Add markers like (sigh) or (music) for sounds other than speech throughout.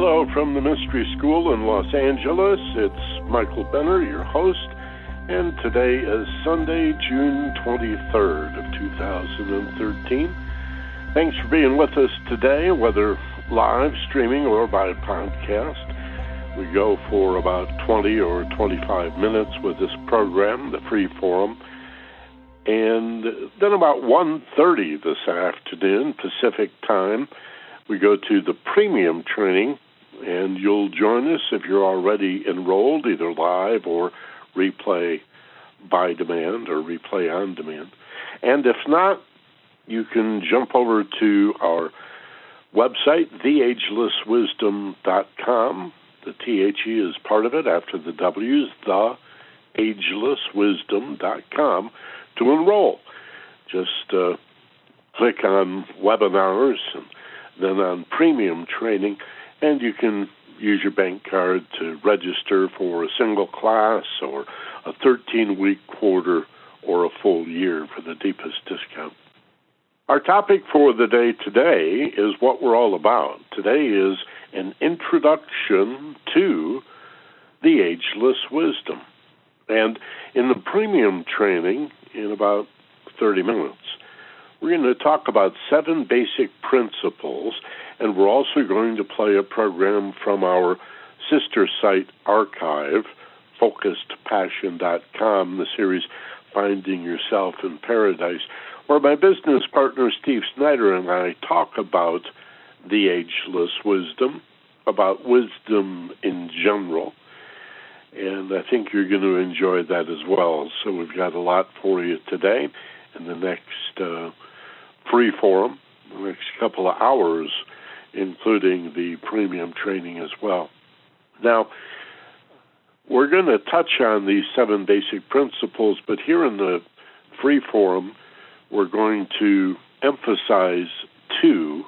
Hello from the Mystery School in Los Angeles. It's Michael Benner, your host, and today is Sunday, June 23rd of 2013. Thanks for being with us today, whether live streaming or by podcast. We go for about 20 or 25 minutes with this program, the free forum. And then about 1.30 this afternoon, Pacific time, we go to the premium training, and you'll join us if you're already enrolled, either live or replay by demand or replay on demand. And if not, you can jump over to our website, theagelesswisdom.com. The THE is part of it after the W's, theagelesswisdom.com to enroll. Just uh, click on webinars and then on premium training, and you can use your bank card to register for a single class or a 13 week quarter or a full year for the deepest discount. Our topic for the day today is what we're all about. Today is an introduction to the ageless wisdom. And in the premium training, in about 30 minutes, we're going to talk about seven basic principles, and we're also going to play a program from our sister site archive, focusedpassion.com, the series Finding Yourself in Paradise, where my business partner Steve Snyder and I talk about the ageless wisdom, about wisdom in general. And I think you're going to enjoy that as well. So we've got a lot for you today in the next uh, free forum, the next couple of hours, including the premium training as well. Now, we're going to touch on these seven basic principles, but here in the free forum, we're going to emphasize two,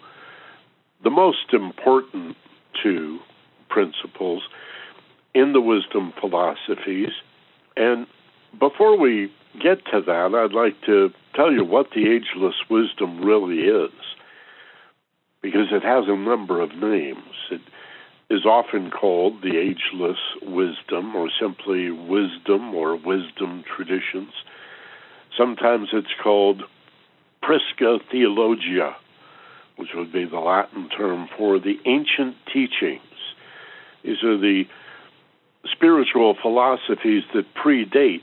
the most important two principles in the wisdom philosophies. And before we get to that, I'd like to tell you what the ageless wisdom really is, because it has a number of names. It is often called the ageless wisdom, or simply wisdom or wisdom traditions. Sometimes it's called Prisca Theologia, which would be the Latin term for the ancient teachings. These are the spiritual philosophies that predate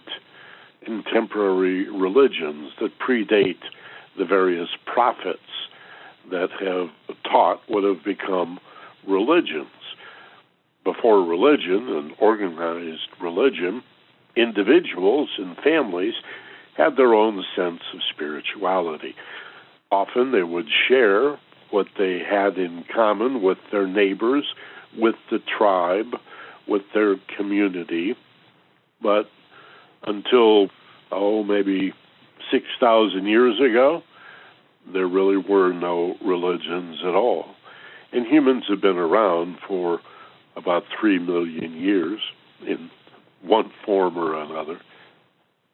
contemporary religions, that predate the various prophets that have taught what have become religions. Before religion, an organized religion, individuals and families had their own sense of spirituality. Often they would share what they had in common with their neighbors, with the tribe, with their community. But until, oh, maybe 6,000 years ago, there really were no religions at all. And humans have been around for about 3 million years in one form or another.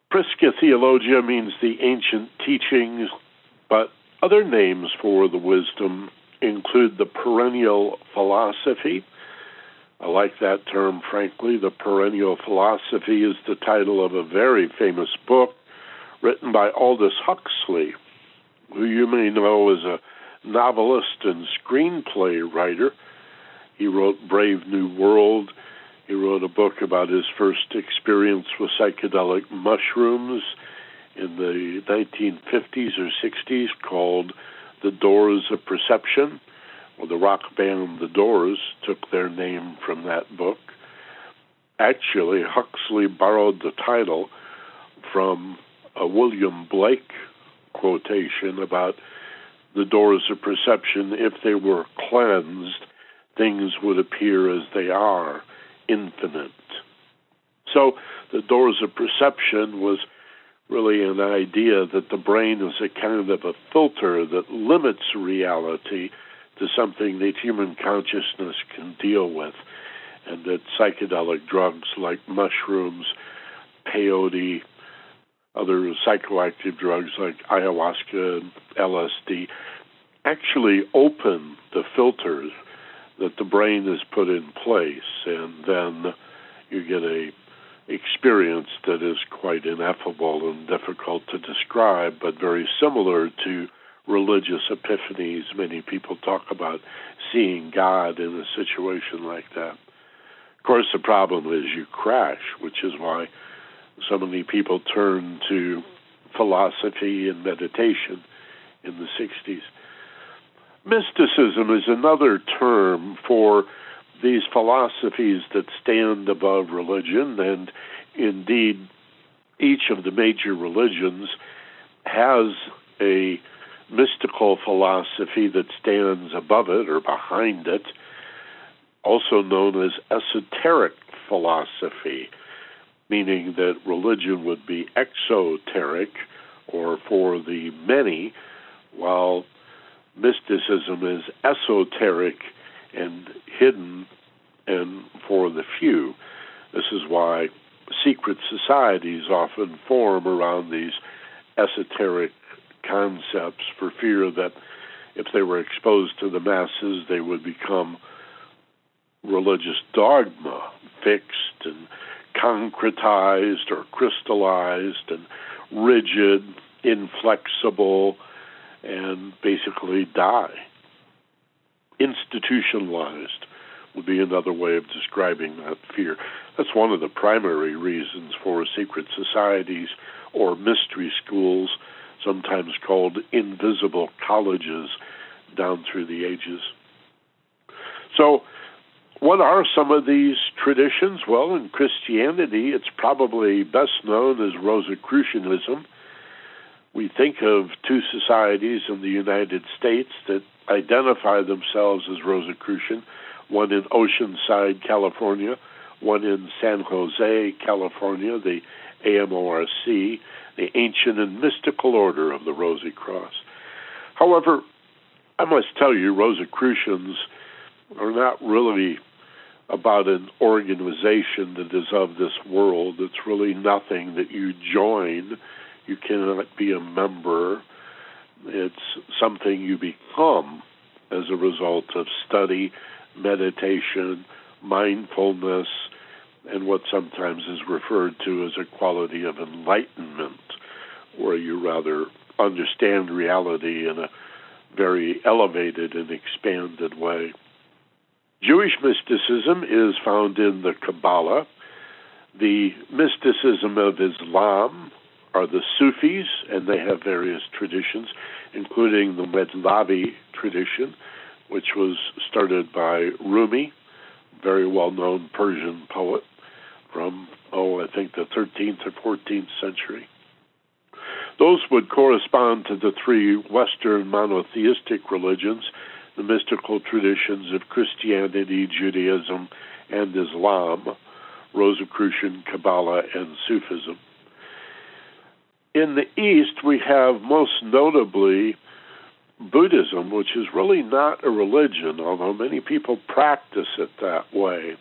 Prisca Theologia means the ancient teachings, but other names for the wisdom include the perennial philosophy, I like that term, frankly. The Perennial Philosophy is the title of a very famous book written by Aldous Huxley, who you may know as a novelist and screenplay writer. He wrote Brave New World. He wrote a book about his first experience with psychedelic mushrooms in the 1950s or 60s called The Doors of Perception. Well, the rock band The Doors took their name from that book. Actually, Huxley borrowed the title from a William Blake quotation about the doors of perception. If they were cleansed, things would appear as they are, infinite. So, the doors of perception was really an idea that the brain is a kind of a filter that limits reality to something that human consciousness can deal with, and that psychedelic drugs like mushrooms, peyote, other psychoactive drugs like ayahuasca and LSD actually open the filters that the brain has put in place, and then you get a experience that is quite ineffable and difficult to describe, but very similar to religious epiphanies. Many people talk about seeing God in a situation like that. Of course, the problem is you crash, which is why so many people turn to philosophy and meditation in the 60s. Mysticism is another term for these philosophies that stand above religion, and indeed, each of the major religions has a mystical philosophy that stands above it or behind it, also known as esoteric philosophy, meaning that religion would be exoteric or for the many, while mysticism is esoteric and hidden and for the few. This is why secret societies often form around these esoteric concepts for fear that if they were exposed to the masses, they would become religious dogma, fixed and concretized or crystallized and rigid, inflexible, and basically die. Institutionalized would be another way of describing that fear. That's one of the primary reasons for secret societies or mystery schools sometimes called invisible colleges down through the ages. So, what are some of these traditions? Well, in Christianity, it's probably best known as Rosicrucianism. We think of two societies in the United States that identify themselves as Rosicrucian one in Oceanside, California, one in San Jose, California, the AMORC, the ancient and mystical order of the Rosy Cross. However, I must tell you, Rosicrucians are not really about an organization that is of this world. It's really nothing that you join. You cannot be a member. It's something you become as a result of study, meditation, mindfulness, and what sometimes is referred to as a quality of enlightenment, where you rather understand reality in a very elevated and expanded way. Jewish mysticism is found in the Kabbalah. The mysticism of Islam are the Sufis, and they have various traditions, including the Mevlevi tradition, which was started by Rumi, very well known Persian poet from, oh, I think the 13th or 14th century. Those would correspond to the three Western monotheistic religions, the mystical traditions of Christianity, Judaism, and Islam, Rosicrucian, Kabbalah, and Sufism. In the East, we have most notably Buddhism, which is really not a religion, although many people practice it that way.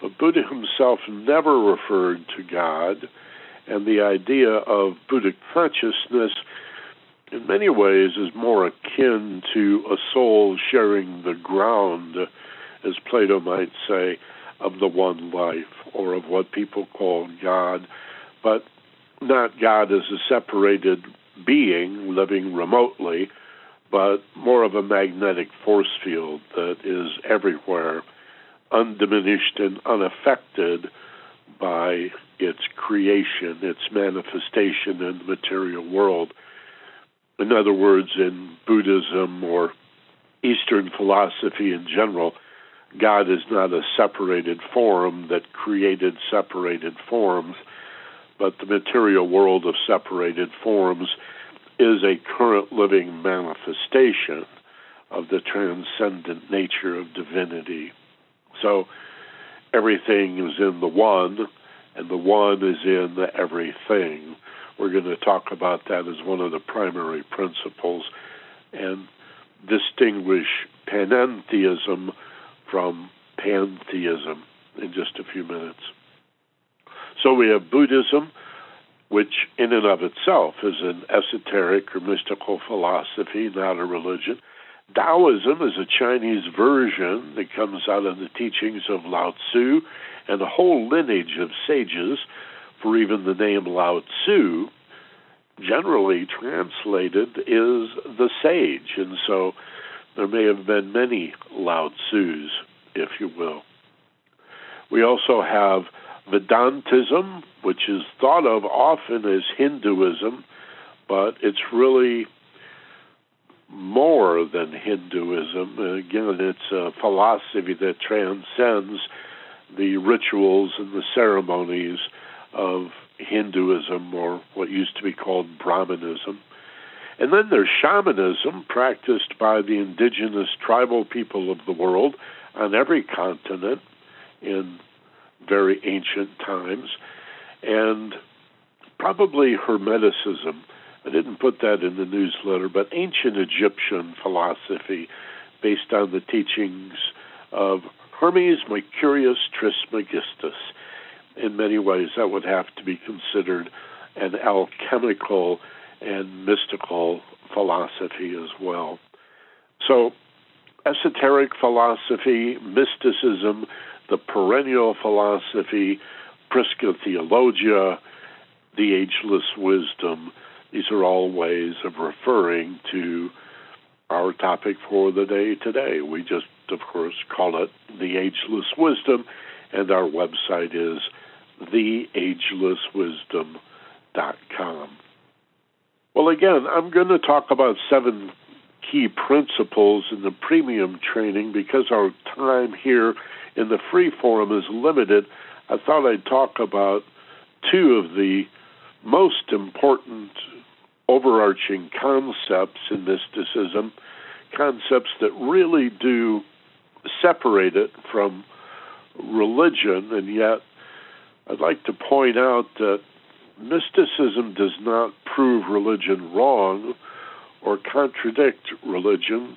But Buddha himself never referred to God, and the idea of Buddha consciousness, in many ways, is more akin to a soul sharing the ground, as Plato might say, of the one life, or of what people call God, but not God as a separated being living remotely, but more of a magnetic force field that is everywhere undiminished and unaffected by its creation, its manifestation in the material world. In other words, in Buddhism or Eastern philosophy in general, God is not a separated form that created separated forms, but the material world of separated forms is a current living manifestation of the transcendent nature of divinity. So everything is in the one, and the one is in the everything. We're going to talk about that as one of the primary principles and distinguish panentheism from pantheism in just a few minutes. So we have Buddhism, which in and of itself is an esoteric or mystical philosophy, not a religion. Taoism is a Chinese version that comes out of the teachings of Lao Tzu and a whole lineage of sages, for even the name Lao Tzu, generally translated, is the sage. And so there may have been many Lao Tzus, if you will. We also have Vedantism, which is thought of often as Hinduism, but it's really more than Hinduism. Again, it's a philosophy that transcends the rituals and the ceremonies of Hinduism or what used to be called Brahmanism. And then there's shamanism practiced by the indigenous tribal people of the world on every continent in very ancient times. And probably Hermeticism. I didn't put that in the newsletter, but ancient Egyptian philosophy based on the teachings of Hermes Mercurius Trismegistus. In many ways, that would have to be considered an alchemical and mystical philosophy as well. So, esoteric philosophy, mysticism, the perennial philosophy, Prisca Theologia, the ageless wisdom, these are all ways of referring to our topic for the day today. We just, of course, call it the ageless wisdom, and our website is theagelesswisdom.com. Well, again, I'm going to talk about seven key principles in the premium training because our time here in the free forum is limited. I thought I'd talk about two of the most important overarching concepts in mysticism, concepts that really do separate it from religion, and yet I'd like to point out that mysticism does not prove religion wrong or contradict religion.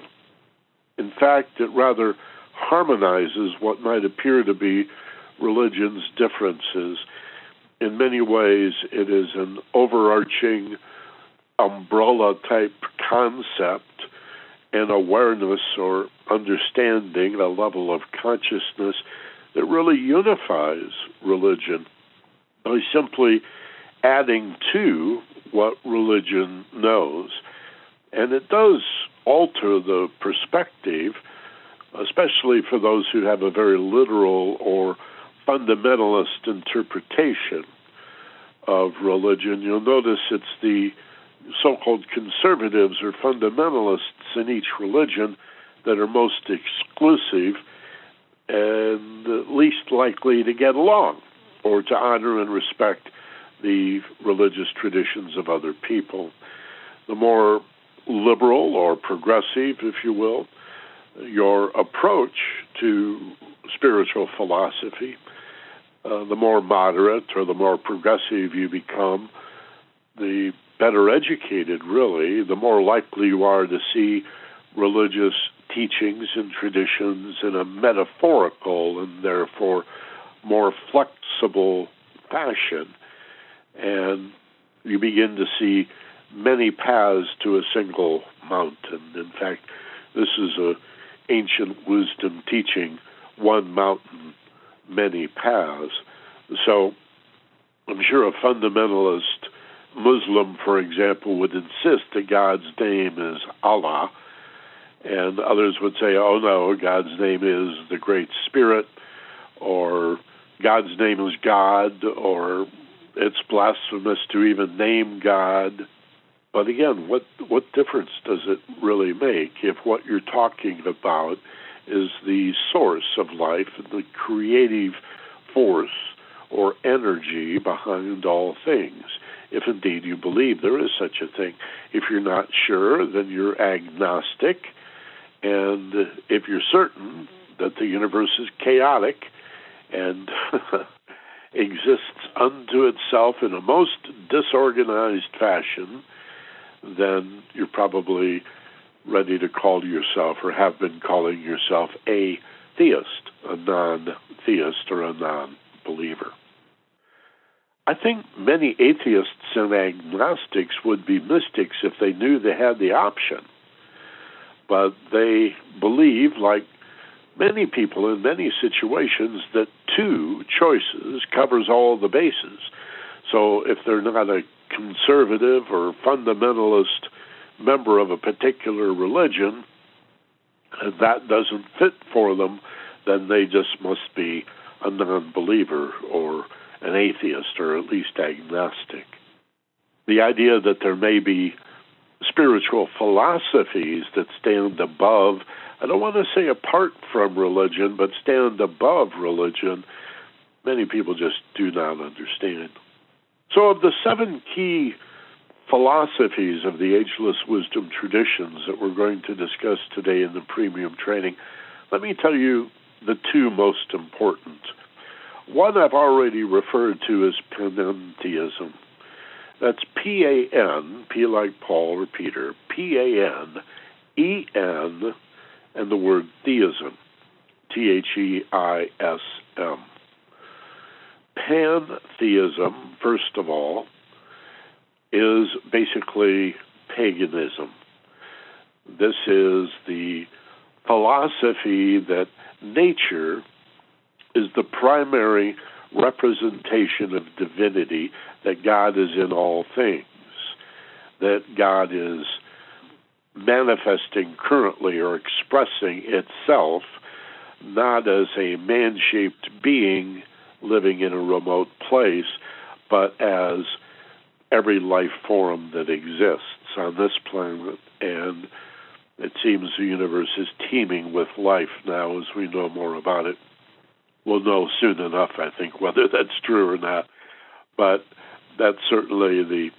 In fact, it rather harmonizes what might appear to be religion's differences. In many ways, it is an overarching umbrella type concept and awareness or understanding, a level of consciousness that really unifies religion by simply adding to what religion knows. And it does alter the perspective, especially for those who have a very literal or fundamentalist interpretation of religion. You'll notice it's the so called conservatives or fundamentalists in each religion that are most exclusive and least likely to get along or to honor and respect the religious traditions of other people. The more liberal or progressive, if you will, your approach to spiritual philosophy, uh, the more moderate or the more progressive you become, the better educated, really, the more likely you are to see religious teachings and traditions in a metaphorical and therefore more flexible fashion. And you begin to see many paths to a single mountain. In fact, this is a ancient wisdom teaching, one mountain, many paths. So I'm sure a fundamentalist Muslim, for example, would insist that God's name is Allah, and others would say, oh no, God's name is the Great Spirit, or God's name is God, or it's blasphemous to even name God. But again, what what difference does it really make if what you're talking about is the source of life the creative force or energy behind all things? if indeed you believe there is such a thing. If you're not sure, then you're agnostic. And if you're certain that the universe is chaotic and (laughs) exists unto itself in a most disorganized fashion, then you're probably ready to call yourself or have been calling yourself a theist, a non theist, or a non believer. I think many atheists and agnostics would be mystics if they knew they had the option. But they believe, like many people in many situations, that two choices covers all the bases. So if they're not a conservative or fundamentalist member of a particular religion, and that doesn't fit for them, then they just must be a non believer or an atheist or at least agnostic. The idea that there may be spiritual philosophies that stand above, I don't want to say apart from religion, but stand above religion, many people just do not understand. So, of the seven key philosophies of the ageless wisdom traditions that we're going to discuss today in the premium training, let me tell you the two most important. One I've already referred to as panentheism. That's P A N, P like Paul or Peter, P A N E N, and the word theism, T H E I S M. Pantheism, first of all, is basically paganism. This is the philosophy that nature is the primary representation of divinity, that God is in all things, that God is manifesting currently or expressing itself not as a man shaped being living in a remote place, but as every life form that exists on this planet. And it seems the universe is teeming with life now as we know more about it. We'll know soon enough, I think, whether (laughs) that's true or not. But that's certainly the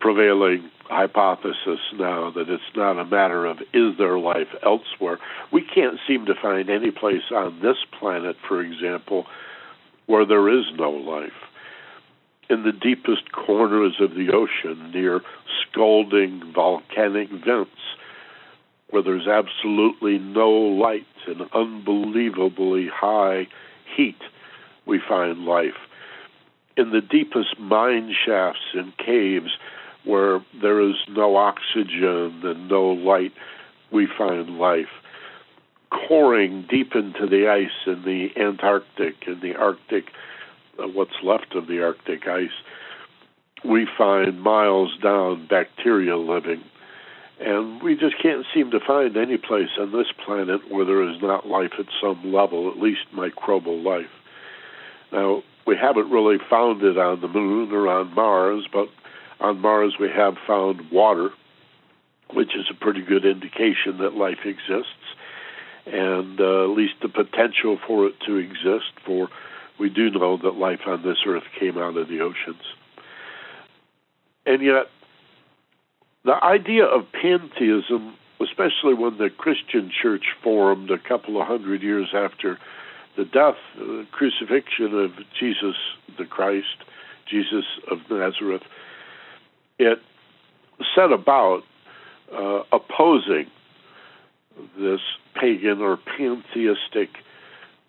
prevailing hypothesis now that it's not a matter of is there life elsewhere. We can't seem to find any place on this planet, for example, where there is no life. In the deepest corners of the ocean, near scalding volcanic vents, where there's absolutely no light and unbelievably high heat, we find life. In the deepest mine shafts and caves, where there is no oxygen and no light, we find life coring deep into the ice in the Antarctic and the Arctic, uh, what's left of the Arctic ice, we find miles down bacteria living. And we just can't seem to find any place on this planet where there is not life at some level, at least microbial life. Now, we haven't really found it on the moon or on Mars, but on Mars we have found water, which is a pretty good indication that life exists and uh, at least the potential for it to exist. For we do know that life on this earth came out of the oceans, and yet the idea of pantheism, especially when the Christian Church formed a couple of hundred years after the death, the crucifixion of Jesus the Christ, Jesus of Nazareth, it set about uh, opposing this pagan or pantheistic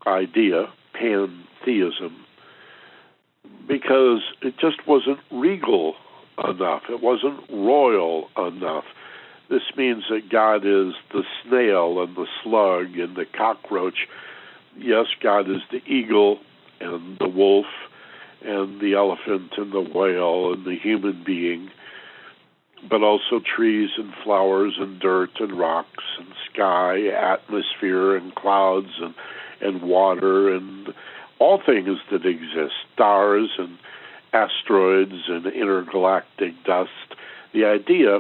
idea, pantheism, because it just wasn't regal enough. It wasn't royal enough. This means that God is the snail and the slug and the cockroach. Yes, God is the eagle and the wolf and the elephant and the whale and the human being but also trees and flowers and dirt and rocks and sky, atmosphere and clouds and and water and all things that exist, stars and asteroids and intergalactic dust. The idea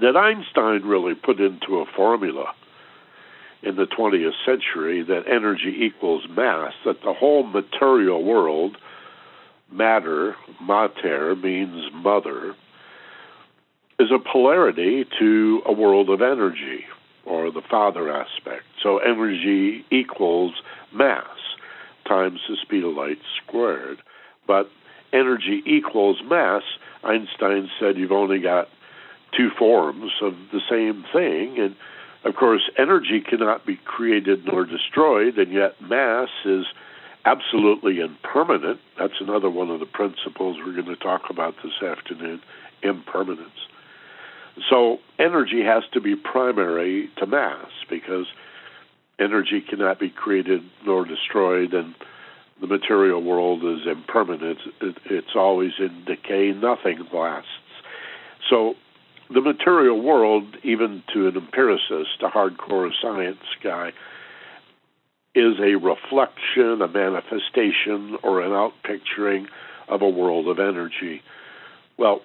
that Einstein really put into a formula in the 20th century that energy equals mass, that the whole material world, matter, mater means mother, is a polarity to a world of energy or the father aspect. So energy equals mass times the speed of light squared. But energy equals mass, Einstein said you've only got two forms of the same thing. And of course, energy cannot be created nor destroyed, and yet mass is absolutely impermanent. That's another one of the principles we're going to talk about this afternoon impermanence. So energy has to be primary to mass because energy cannot be created nor destroyed, and the material world is impermanent. It's always in decay. Nothing lasts. So the material world, even to an empiricist, a hardcore science guy, is a reflection, a manifestation, or an outpicturing of a world of energy. Well,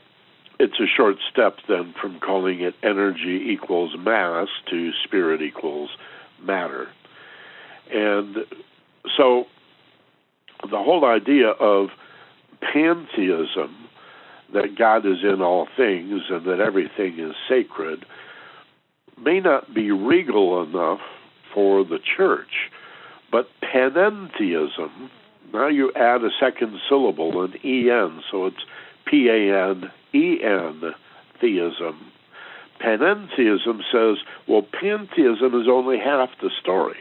it's a short step then from calling it energy equals mass to spirit equals matter. And so the whole idea of pantheism, that God is in all things and that everything is sacred, may not be regal enough for the church. But panentheism, now you add a second syllable, an en, so it's P A N E N theism. Panentheism says, well, pantheism is only half the story.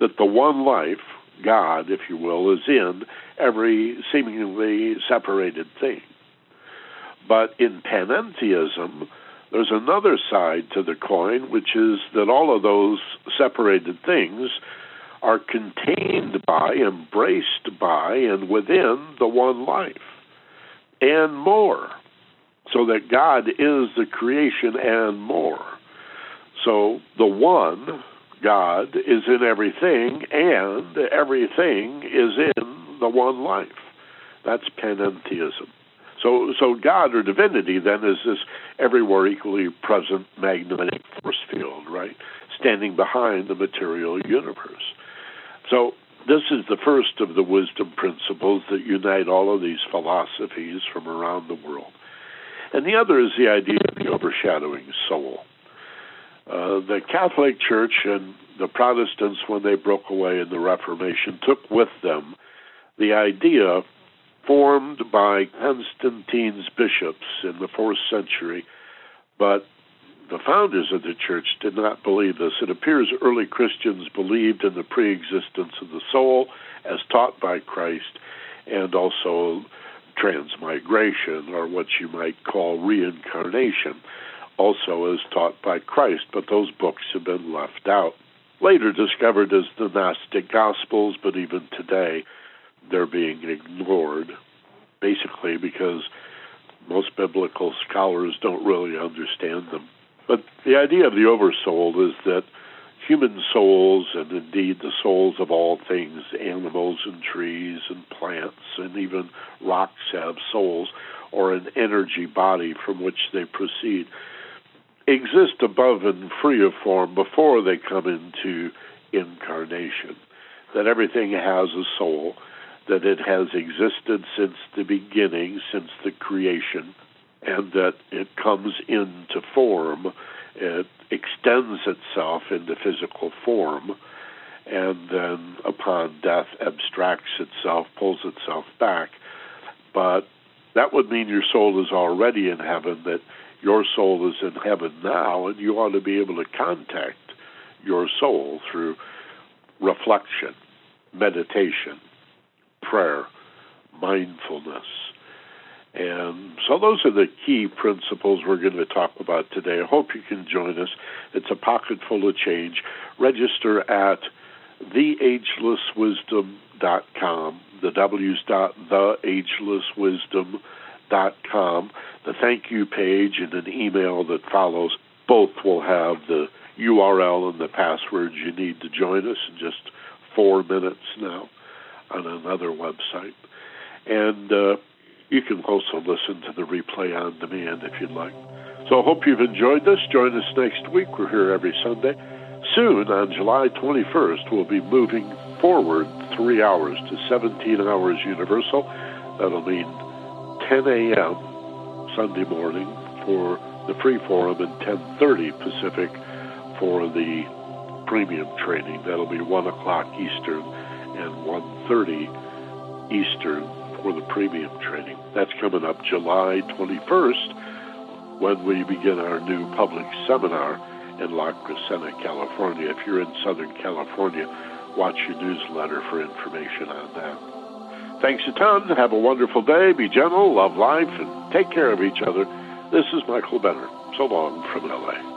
That the one life, God, if you will, is in every seemingly separated thing. But in panentheism, there's another side to the coin, which is that all of those separated things are contained by, embraced by, and within the one life, and more. So that God is the creation and more. So the one, God, is in everything, and everything is in the one life. That's panentheism. So, so God or divinity then is this everywhere equally present magnetic force field, right? Standing behind the material universe. So this is the first of the wisdom principles that unite all of these philosophies from around the world. And the other is the idea of the overshadowing soul. Uh, the Catholic Church and the Protestants, when they broke away in the Reformation, took with them the idea formed by Constantine's bishops in the fourth century, but the founders of the church did not believe this. It appears early Christians believed in the preexistence of the soul as taught by Christ and also transmigration, or what you might call reincarnation, also as taught by Christ, but those books have been left out. Later discovered as the Gnostic Gospels, but even today they're being ignored, basically because most biblical scholars don't really understand them. But the idea of the oversoul is that human souls, and indeed the souls of all things, animals and trees and plants, and even rocks have souls, or an energy body from which they proceed, exist above and free of form before they come into incarnation. That everything has a soul, that it has existed since the beginning, since the creation, and that it comes into form, it extends itself into physical form, and then upon death abstracts itself, pulls itself back. But that would mean your soul is already in heaven, that your soul is in heaven now, and you ought to be able to contact your soul through reflection, meditation, prayer, mindfulness. And so those are the key principles we're going to talk about today. I hope you can join us. It's a pocket full of change. Register at theagelesswisdom.com. The W's dot theagelesswisdom.com. The thank you page and an email that follows both will have the URL and the passwords you need to join us in just four minutes now on another website. And uh, you can also listen to the replay on demand if you'd like. So I hope you've enjoyed this. Join us next week. We're here every Sunday. Soon, on July 21st, we'll be moving forward three hours to 17 hours universal. That'll mean 10 a.m. Sunday morning for the free forum and 10:30 Pacific for the premium training. That'll be one o'clock Eastern and 1.30 Eastern for the premium training. That's coming up July 21st when we begin our new public seminar in La Crescenta, California. If you're in Southern California, watch your newsletter for information on that. Thanks a ton. Have a wonderful day. Be gentle, love life, and take care of each other. This is Michael Benner. So long from LA.